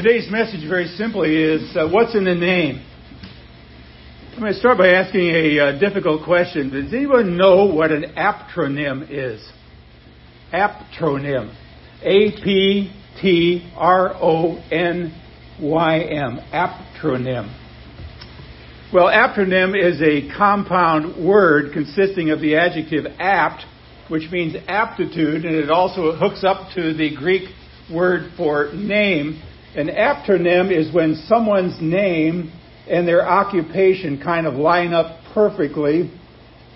Today's message, very simply, is uh, what's in the name? I'm going to start by asking a uh, difficult question. Does anyone know what an aptronym is? Aptronym. A P T R O N Y M. Aptronym. Well, aptronym is a compound word consisting of the adjective apt, which means aptitude, and it also hooks up to the Greek word for name. An aptronym is when someone's name and their occupation kind of line up perfectly,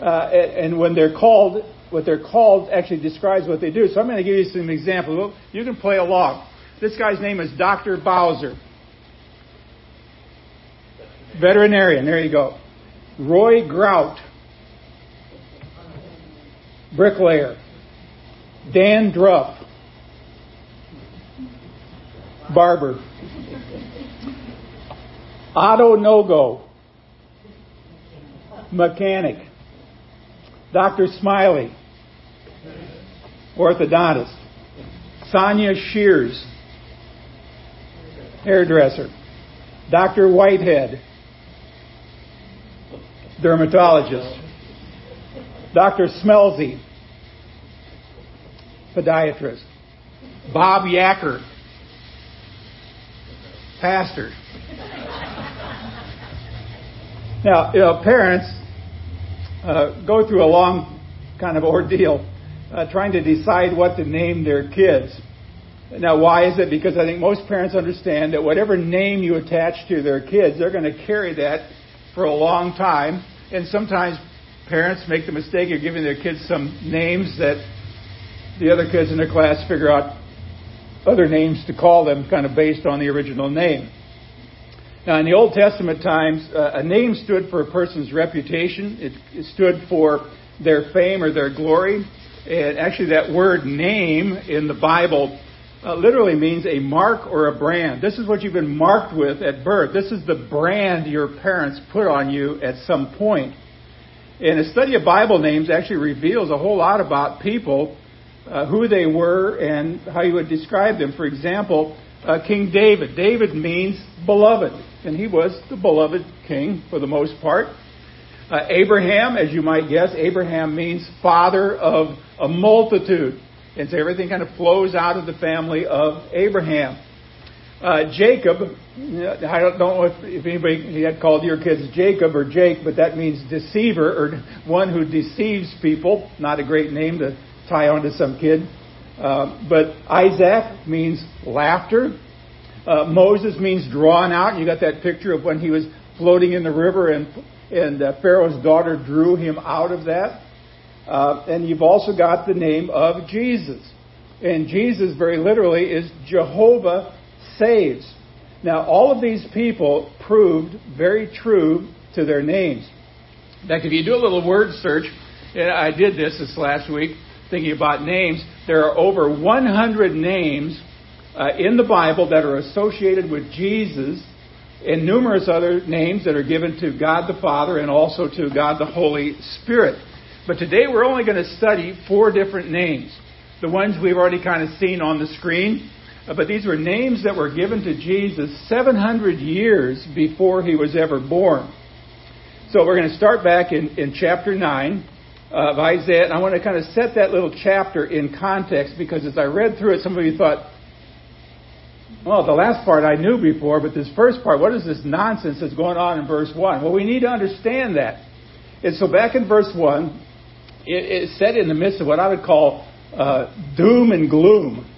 uh, and when they're called, what they're called actually describes what they do. So I'm going to give you some examples. You can play along. This guy's name is Dr. Bowser. Veterinarian, there you go. Roy Grout. Bricklayer. Dan Druff. Barber. Otto Nogo. Mechanic. Dr. Smiley. Orthodontist. Sonia Shears. Hairdresser. Dr. Whitehead. Dermatologist. Dr. Smelzy. Podiatrist. Bob Yacker. Pastor. Now, you know, parents uh, go through a long kind of ordeal uh, trying to decide what to name their kids. Now, why is it? Because I think most parents understand that whatever name you attach to their kids, they're going to carry that for a long time. And sometimes parents make the mistake of giving their kids some names that the other kids in their class figure out other names to call them, kind of based on the original name. Now, in the Old Testament times, uh, a name stood for a person's reputation. It, it stood for their fame or their glory. And actually, that word name in the Bible uh, literally means a mark or a brand. This is what you've been marked with at birth. This is the brand your parents put on you at some point. And a study of Bible names actually reveals a whole lot about people, uh, who they were, and how you would describe them. For example, uh, King David. David means beloved, and he was the beloved king for the most part. Uh, Abraham, as you might guess, Abraham means father of a multitude. And so everything kind of flows out of the family of Abraham. Uh, Jacob, I don't know if, if anybody had called your kids Jacob or Jake, but that means deceiver or one who deceives people. Not a great name to tie onto some kid. Uh, but Isaac means laughter. Uh, Moses means drawn out. You got that picture of when he was floating in the river and and uh, Pharaoh's daughter drew him out of that. Uh, and you've also got the name of Jesus. And Jesus, very literally, is Jehovah saves. Now, all of these people proved very true to their names. In fact, if you do a little word search, and I did this this last week, thinking about names, there are over 100 names uh, in the Bible that are associated with Jesus and numerous other names that are given to God the Father and also to God the Holy Spirit. But today we're only going to study four different names. The ones we've already kind of seen on the screen. Uh, but these were names that were given to Jesus 700 years before he was ever born. So we're going to start back in, in chapter 9 of Isaiah. And I want to kind of set that little chapter in context because as I read through it, some of you thought, well, the last part I knew before, but this first part, what is this nonsense that's going on in verse 1? Well, we need to understand that. And so back in verse 1, it, it's set in the midst of what I would call uh, doom and gloom.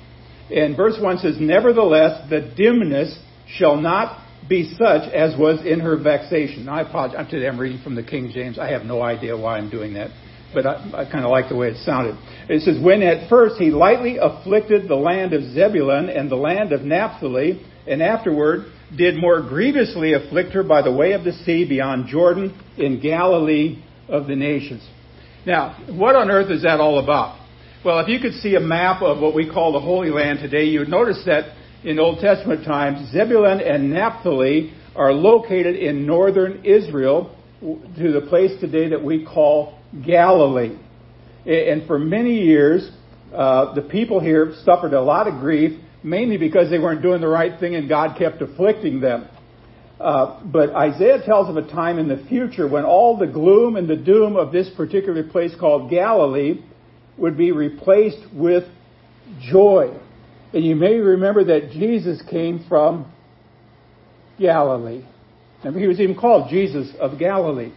And verse 1 says, Nevertheless, the dimness shall not be such as was in her vexation. Now, I apologize. Today I'm reading from the King James. I have no idea why I'm doing that but I, I kind of like the way it sounded. It says, When at first he lightly afflicted the land of Zebulun and the land of Naphtali, and afterward did more grievously afflict her by the way of the sea beyond Jordan in Galilee of the nations. Now, what on earth is that all about? Well, if you could see a map of what we call the Holy Land today, you'd notice that in Old Testament times, Zebulun and Naphtali are located in northern Israel to the place today that we call Galilee. And for many years, Uh, the people here suffered a lot of grief, mainly because they weren't doing the right thing and God kept afflicting them. Uh, but Isaiah tells of a time in the future when all the gloom and the doom of this particular place called Galilee would be replaced with joy. And you may remember that Jesus came from Galilee. Remember, he was even called Jesus of Galilee.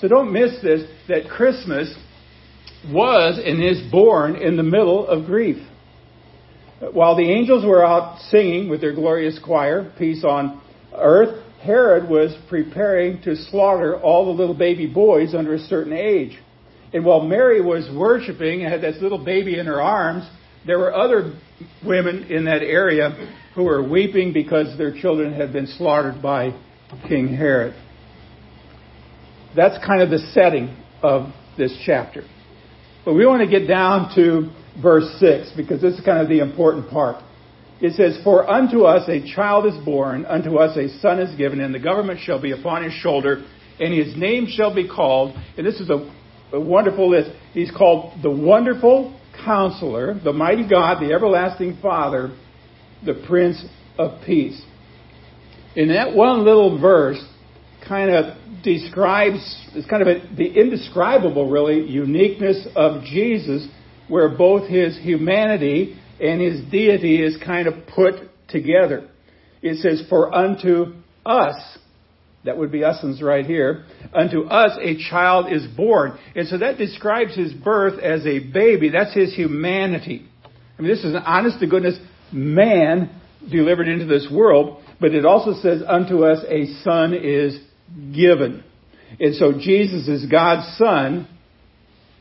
So don't miss this, that Christmas was and is born in the middle of grief. While the angels were out singing with their glorious choir, peace on earth, Herod was preparing to slaughter all the little baby boys under a certain age. And while Mary was worshiping and had this little baby in her arms, there were other women in that area who were weeping because their children had been slaughtered by King Herod. That's kind of the setting of this chapter. But we want to get down to verse 6 because this is kind of the important part. It says, For unto us a child is born, unto us a son is given, and the government shall be upon his shoulder, and his name shall be called, and this is a, a wonderful list. He's called the Wonderful Counselor, the Mighty God, the Everlasting Father, the Prince of Peace. In that one little verse, kind of describes, it's kind of a, the indescribable, really, uniqueness of Jesus, where both his humanity and his deity is kind of put together. It says, For unto us, that would be us's right here, unto us a child is born. And so that describes his birth as a baby. That's his humanity. I mean, this is an honest to goodness man delivered into this world, but it also says, unto us a son is given. And so Jesus is God's son,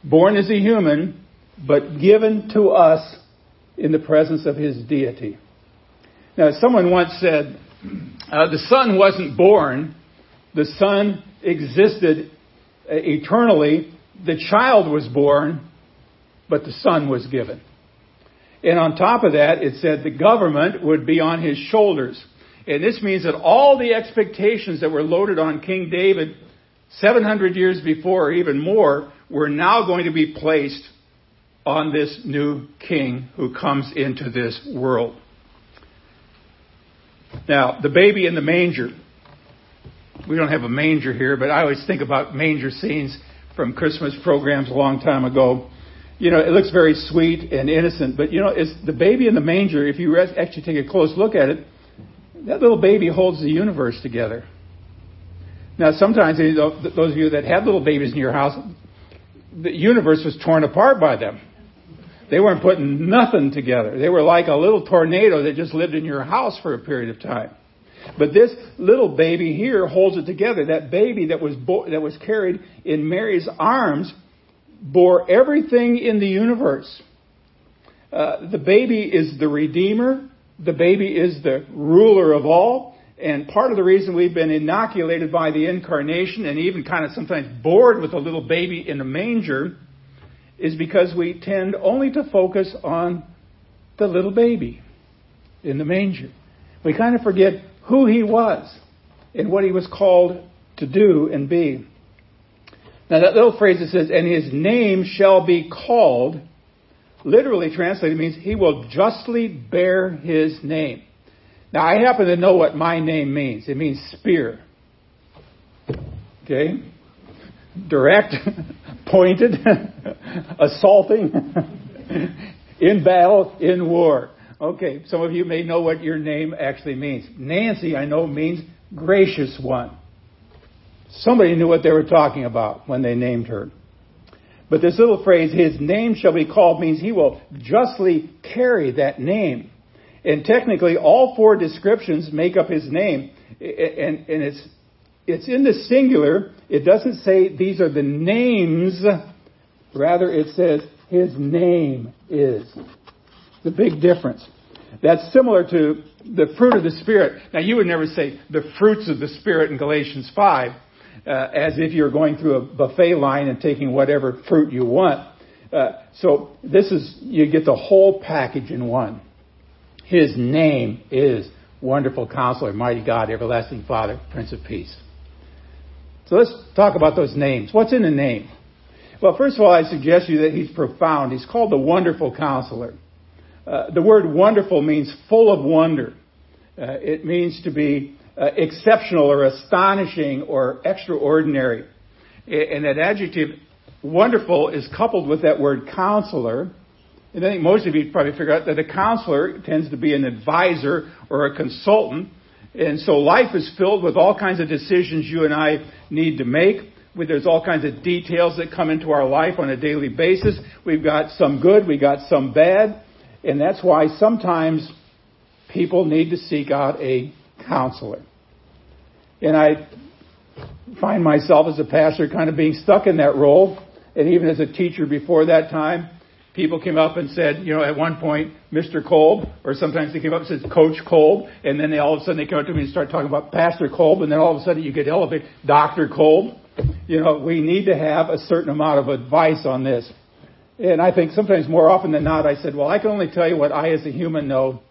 born as a human, but given to us in the presence of his deity. Now, someone once said, uh, the Son wasn't born, the Son existed uh, eternally, the child was born, but the Son was given. And on top of that, it said the government would be on his shoulders. And this means that all the expectations that were loaded on King David 700 years before, or even more, were now going to be placed on this new king who comes into this world. Now, the baby in the manger. We don't have a manger here, but I always think about manger scenes from Christmas programs a long time ago. You know, it looks very sweet and innocent, but you know, it's the baby in the manger. If you actually take a close look at it, that little baby holds the universe together. Now, sometimes those of you that have little babies in your house, the universe was torn apart by them. They weren't putting nothing together. They were like a little tornado that just lived in your house for a period of time. But this little baby here holds it together. That baby that was bo- that was carried in Mary's arms bore everything in the universe. Uh, the baby is the redeemer. The baby is the ruler of all. And part of the reason we've been inoculated by the incarnation and even kind of sometimes bored with a little baby in a manger is because we tend only to focus on the little baby in the manger. We kind of forget who he was and what he was called to do and be. Now, that little phrase that says, and his name shall be called, literally translated means he will justly bear his name. Now, I happen to know what my name means. It means spear. Okay? Direct, pointed, assaulting, in battle, in war. Okay, some of you may know what your name actually means. Nancy, I know, means gracious one. Somebody knew what they were talking about when they named her. But this little phrase, his name shall be called, means he will justly carry that name. And technically, all four descriptions make up his name. And, and it's, it's in the singular. It doesn't say these are the names Rather, it says, His name is. The big difference. That's similar to the fruit of the Spirit. Now, you would never say the fruits of the Spirit in Galatians 5 uh, as if you're going through a buffet line and taking whatever fruit you want. Uh, so, this is, you get the whole package in one. His name is Wonderful Counselor, Mighty God, Everlasting Father, Prince of Peace. So let's talk about those names. What's in the name? Well, first of all, I suggest you that he's profound. He's called the wonderful counselor. Uh, the word wonderful means full of wonder. Uh, it means to be Uh, exceptional or astonishing or extraordinary. And that adjective, wonderful, is coupled with that word counselor. And I think most of you probably figure out that a counselor tends to be an advisor or a consultant. And so life is filled with all kinds of decisions you and I need to make. There's all kinds of details that come into our life on a daily basis. We've got some good, we've got some bad. And that's why sometimes people need to seek out a counselor. And I find myself as a pastor kind of being stuck in that role. And even as a teacher before that time, people came up and said, you know, at one point, Mr. Kolb, or sometimes they came up and said Coach Kolb, and then they all of a sudden they come up to me and start talking about Pastor Kolb, and then all of a sudden you get elevated, Dr. Kolb. You know, we need to have a certain amount of advice on this. And I think sometimes more often than not, I said, well, I can only tell you what I as a human know,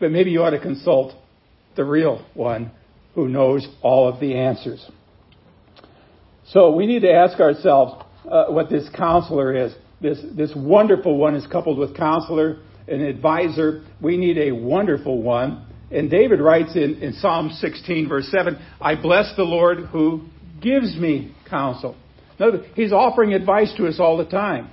but maybe you ought to consult the real one who knows all of the answers. So we need to ask ourselves uh, what this counselor is. This, this wonderful one is coupled with counselor, an advisor. We need a wonderful one. And David writes in, in Psalm 16, verse 7, I bless the Lord who gives me counsel. he's offering advice to us all the time.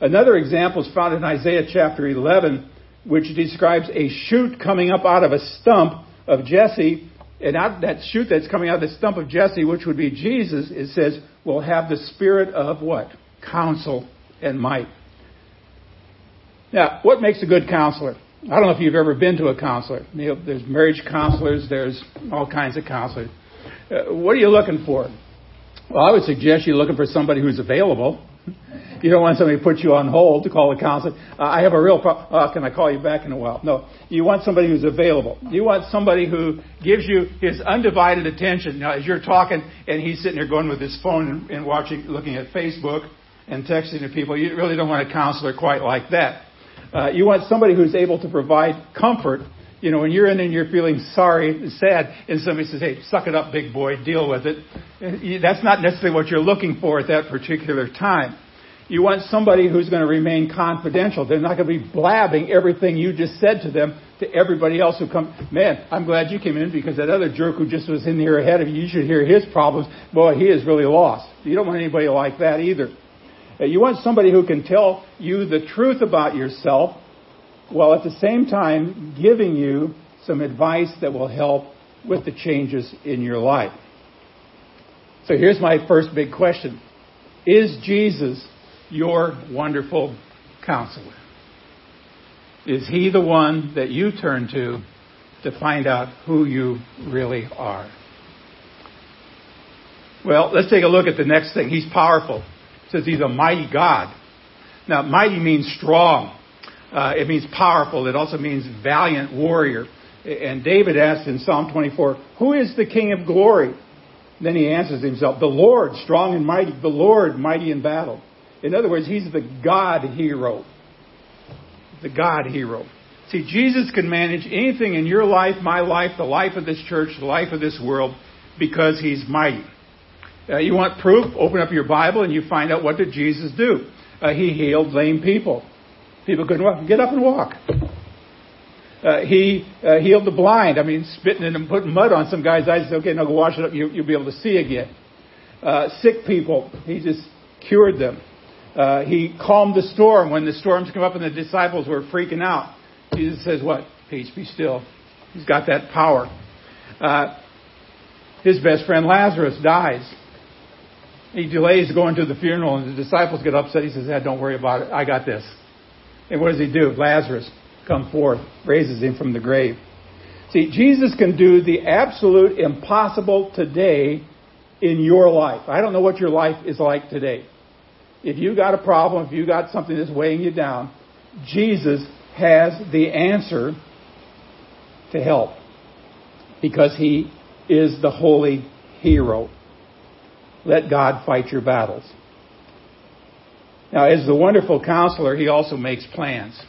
Another example is found in Isaiah chapter 11, which describes a shoot coming up out of a stump of Jesse. And out that shoot that's coming out of the stump of Jesse, which would be Jesus, it says, will have the spirit of what? Counsel and might. Now, what makes a good counselor? I don't know if you've ever been to a counselor. You know, there's marriage counselors, there's all kinds of counselors. Uh, what are you looking for? Well, I would suggest you're looking for somebody who's available. You don't want somebody to put you on hold to call a counselor. Uh, I have a real problem. Uh, can I call you back in a while? No. You want somebody who's available. You want somebody who gives you his undivided attention. Now, as you're talking and he's sitting there going with his phone and, and watching, looking at Facebook and texting to people, you really don't want a counselor quite like that. Uh, you want somebody who's able to provide comfort. You know, when you're in and you're feeling sorry and sad, and somebody says, "Hey, suck it up, big boy, deal with it," that's not necessarily what you're looking for at that particular time. You want somebody who's going to remain confidential. They're not going to be blabbing everything you just said to them to everybody else who comes. Man, I'm glad you came in because that other jerk who just was in here ahead of you, you should hear his problems. Boy, he is really lost. You don't want anybody like that either. You want somebody who can tell you the truth about yourself while at the same time giving you some advice that will help with the changes in your life. So here's my first big question. Is Jesus your wonderful counselor? Is he the one that you turn to to find out who you really are? Well, let's take a look at the next thing. He's powerful. It says he's a mighty God. Now, mighty means strong. Uh, it means powerful. It also means valiant warrior. And David asks in Psalm 24, Who is the King of glory? Then he answers himself, The Lord, strong and mighty, the Lord, mighty in battle. In other words, he's the God hero. The God hero. See, Jesus can manage anything in your life, my life, the life of this church, the life of this world, because he's mighty. Uh, you want proof? Open up your Bible and you find out what did Jesus do. Uh, he healed lame people. People couldn't walk. Get up and walk. Uh, he uh, healed the blind. I mean, spitting and putting mud on some guy's eyes. Okay, now go wash it up. You, will be able to see again. Uh, sick people. He just cured them. Uh, he calmed the storm when the storms come up and the disciples were freaking out. Jesus says, What? Peace, be still. He's got that power. Uh, his best friend Lazarus dies. He delays going to the funeral, and the disciples get upset. He says, hey, Don't worry about it. I got this. And what does he do? Lazarus come forth, raises him from the grave. See, Jesus can do the absolute impossible today in your life. I don't know what your life is like today. If you got a problem, if you got something that's weighing you down, Jesus has the answer to help because he is the holy hero. Let God fight your battles. Now, as the wonderful counselor, he also makes plans.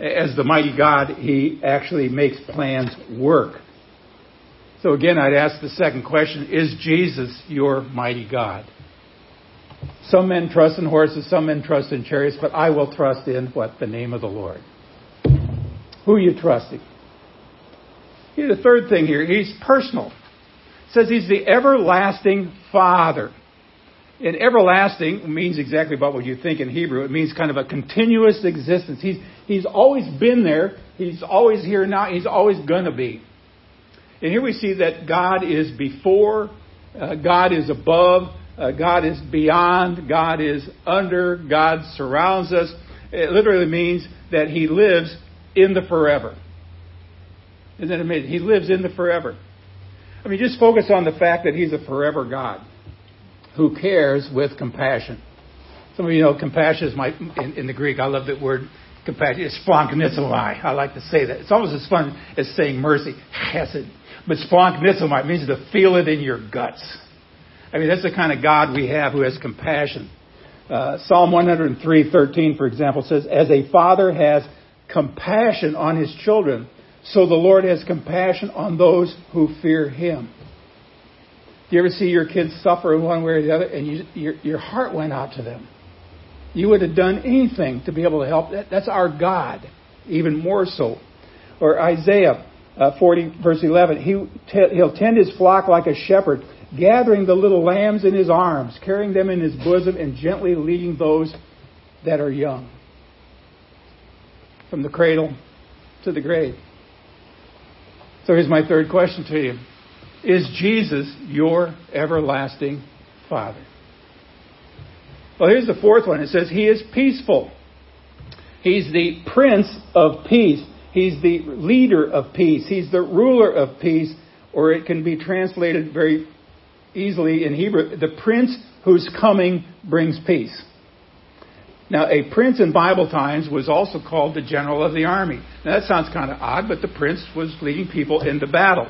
As the mighty God, he actually makes plans work. So again, I'd ask the second question, is Jesus your mighty God? Some men trust in horses, some men trust in chariots, but I will trust in what? The name of the Lord. Who are you trusting? Here's the third thing here. He's personal. It says he's the everlasting Father. And everlasting means exactly about what you think in Hebrew. It means kind of a continuous existence. He's, he's always been there. He's always here now. He's always going to be. And here we see that God is before, uh, God is above, uh, God is beyond, God is under, God surrounds us. It literally means that He lives in the forever. Isn't that amazing? He lives in the forever. I mean, just focus on the fact that He's a forever God who cares with compassion. Some of you know compassion is my, in, in the Greek, I love that word compassion. It's splanchnizomai. I like to say that. It's almost as fun as saying mercy, chesed. But splanchnizomai means to feel it in your guts. I mean, that's the kind of God we have who has compassion. Uh, Psalm 103:13, for example, says, "As a father has compassion on his children, so the Lord has compassion on those who fear Him." Do you ever see your kids suffer one way or the other, and you, your, your heart went out to them? You would have done anything to be able to help. That, that's our God, even more so. Or Isaiah uh, 40, verse 11, he, He'll tend His flock like a shepherd, gathering the little lambs in His arms, carrying them in His bosom, and gently leading those that are young. From the cradle to the grave. So here's my third question to you. Is Jesus your everlasting Father? Well, here's the fourth one. It says, He is peaceful. He's the Prince of Peace. He's the leader of peace. He's the ruler of peace, or it can be translated very easily in Hebrew the Prince whose coming brings peace. Now, a prince in Bible times was also called the general of the army. Now, that sounds kind of odd, but the prince was leading people into battle.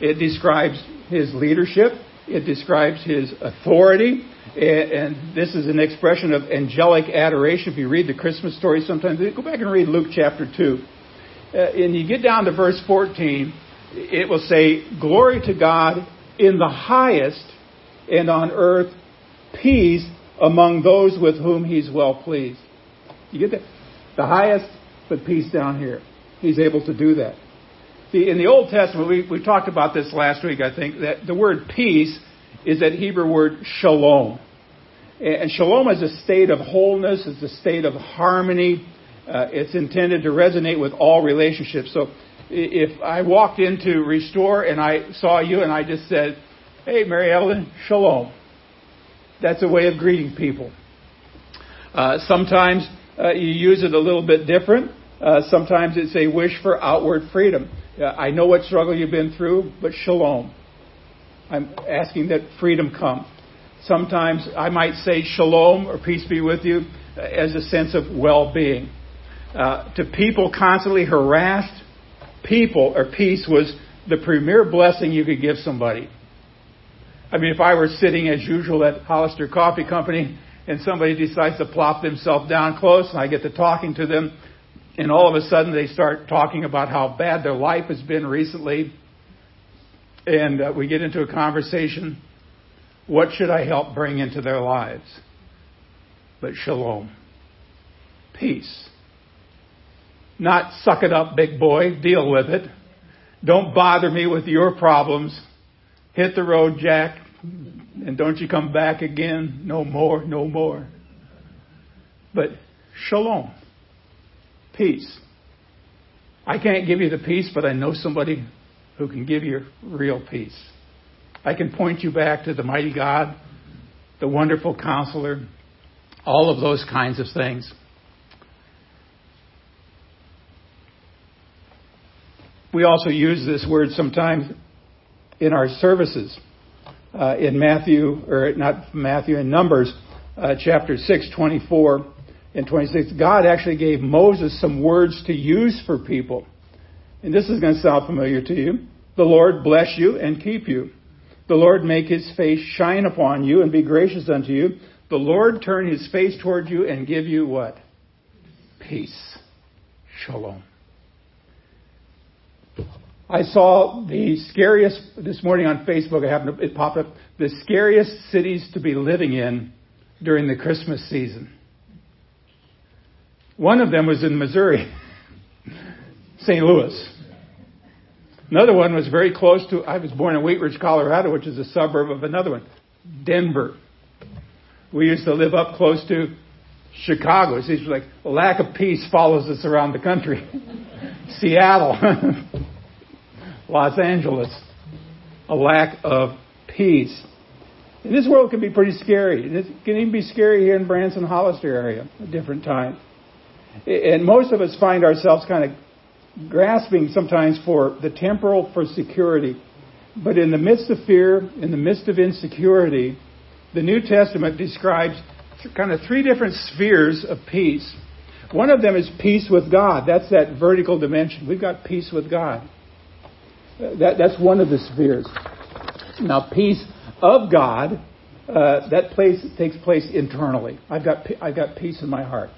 It describes his leadership. It describes his authority. And this is an expression of angelic adoration. If you read the Christmas story sometimes, go back and read Luke chapter 2. Uh, and you get down to verse 14, it will say, Glory to God in the highest, and on earth peace among those with whom he's well pleased. You get that? The highest, but peace down here. He's able to do that. See, in the Old Testament, we, we talked about this last week, I think, that the word peace is that Hebrew word shalom. And shalom is a state of wholeness, it's a state of harmony. Uh, it's intended to resonate with all relationships. So if I walked into Restore and I saw you and I just said, Hey, Mary Ellen, shalom. That's a way of greeting people. Uh, sometimes uh, you use it a little bit different. Uh, sometimes it's a wish for outward freedom. I know what struggle you've been through, but shalom. I'm asking that freedom come. Sometimes I might say shalom or peace be with you as a sense of well being. Uh, to people constantly harassed, people or peace was the premier blessing you could give somebody. I mean, if I were sitting as usual at Hollister Coffee Company and somebody decides to plop themselves down close and I get to talking to them, and all of a sudden they start talking about how bad their life has been recently. And uh, we get into a conversation. What should I help bring into their lives? But shalom. Peace. Not suck it up, big boy. Deal with it. Don't bother me with your problems. Hit the road, Jack. And don't you come back again. No more, no more. But shalom peace. I can't give you the peace, but I know somebody who can give you real peace. I can point you back to the mighty God, the wonderful counselor, all of those kinds of things. We also use this word sometimes in our services. Uh, in Matthew, or not Matthew, in Numbers, uh, chapter 6, 24 in 26, God actually gave Moses some words to use for people. And this is going to sound familiar to you. The Lord bless you and keep you. The Lord make his face shine upon you and be gracious unto you. The Lord turn his face toward you and give you what? Peace. Shalom. I saw the scariest, this morning on Facebook, I happened to, it popped up, the scariest cities to be living in during the Christmas season. One of them was in Missouri, St. Louis. Another one was very close to, I was born in Wheat Ridge, Colorado, which is a suburb of another one, Denver. We used to live up close to Chicago. It's like a lack of peace follows us around the country. Seattle, Los Angeles, a lack of peace. And this world can be pretty scary. It can even be scary here in Branson Hollister area at different times. And most of us find ourselves kind of grasping sometimes for the temporal for security. But in the midst of fear, in the midst of insecurity, the New Testament describes kind of three different spheres of peace. One of them is peace with God. That's that vertical dimension. We've got peace with God. That, that's one of the spheres. Now, peace of God, uh, that place takes place internally. I've got, I've got peace in my heart.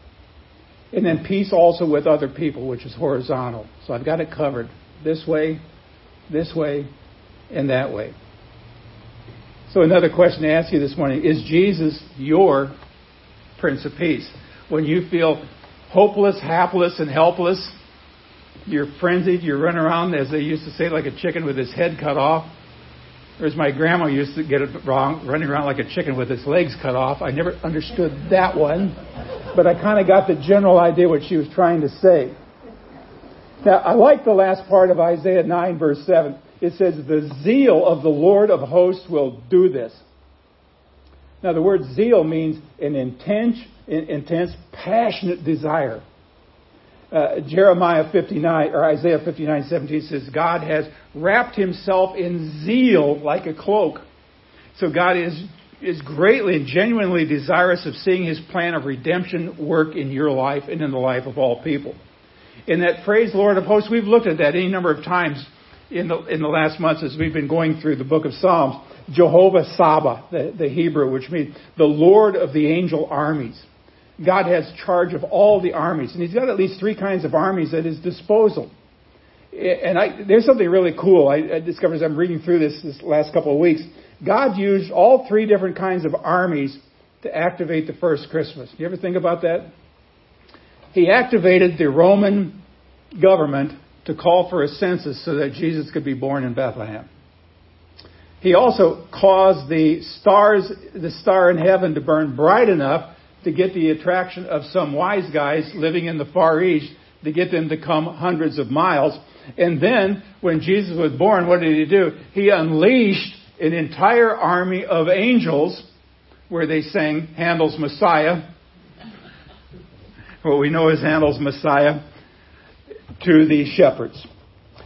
And then peace also with other people, which is horizontal. So I've got it covered this way, this way, and that way. So another question to ask you this morning is Jesus your Prince of Peace? When you feel hopeless, hapless, and helpless, you're frenzied, you're running around, as they used to say, like a chicken with his head cut off. Or as my grandma used to get it wrong, running around like a chicken with his legs cut off. I never understood that one, but I kind of got the general idea what she was trying to say. Now, I like the last part of Isaiah 9, verse 7. It says, The zeal of the Lord of hosts will do this. Now, the word zeal means an intense, intense passionate desire. Uh, Jeremiah 59 or Isaiah 59 17 says, God has wrapped himself in zeal like a cloak. So God is, is greatly and genuinely desirous of seeing his plan of redemption work in your life and in the life of all people. In that phrase, Lord of hosts, we've looked at that any number of times in the, in the last months as we've been going through the book of Psalms. Jehovah Saba, the, the Hebrew, which means the Lord of the angel armies. God has charge of all the armies, and He's got at least three kinds of armies at His disposal. And I, there's something really cool I, I discovered as I'm reading through this this last couple of weeks. God used all three different kinds of armies to activate the first Christmas. You ever think about that? He activated the Roman government to call for a census so that Jesus could be born in Bethlehem. He also caused the stars, the star in heaven to burn bright enough to get the attraction of some wise guys living in the Far East to get them to come hundreds of miles. And then, when Jesus was born, what did he do? He unleashed an entire army of angels where they sang Handel's Messiah, what we know as Handel's Messiah, to the shepherds.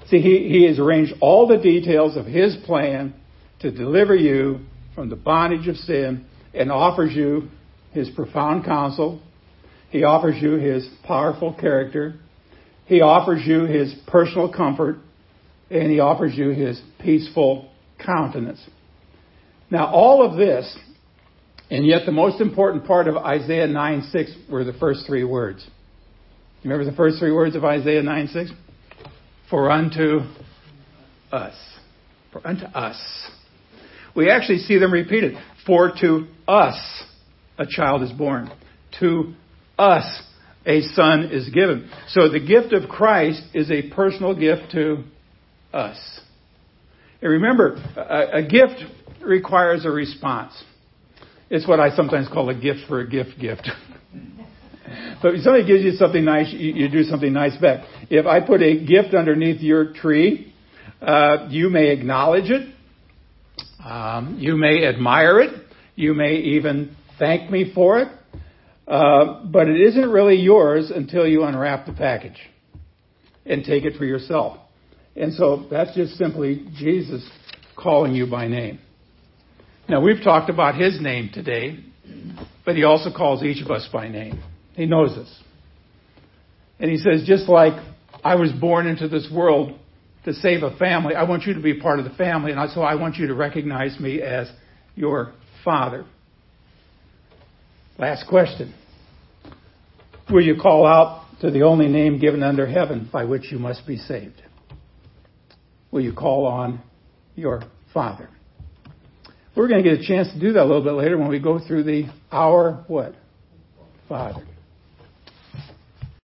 See, he, he has arranged all the details of his plan to deliver you from the bondage of sin and offers you his profound counsel. He offers you his powerful character. He offers you his personal comfort. And he offers you his peaceful countenance. Now, all of this, and yet the most important part of Isaiah 9 6 were the first three words. Remember the first three words of Isaiah 9 6? For unto us. For unto us. We actually see them repeated. For to us a child is born. To us, a son is given. So the gift of Christ is a personal gift to us. And remember, a, a gift requires a response. It's what I sometimes call a gift for a gift gift. but if somebody gives you something nice, you, you, do something nice back. If I put a gift underneath your tree, uh, you may acknowledge it. Um, you may admire it. You may even thank me for it. Uh, but it isn't really yours until you unwrap the package and take it for yourself. And so that's just simply Jesus calling you by name. Now, we've talked about his name today, but he also calls each of us by name. He knows us. And he says, just like I was born into this world to save a family, I want you to be part of the family, and so I want you to recognize me as your father. Last question. Will you call out to the only name given under heaven by which you must be saved? Will you call on your Father? We're going to get a chance to do that a little bit later when we go through the Our what? Father.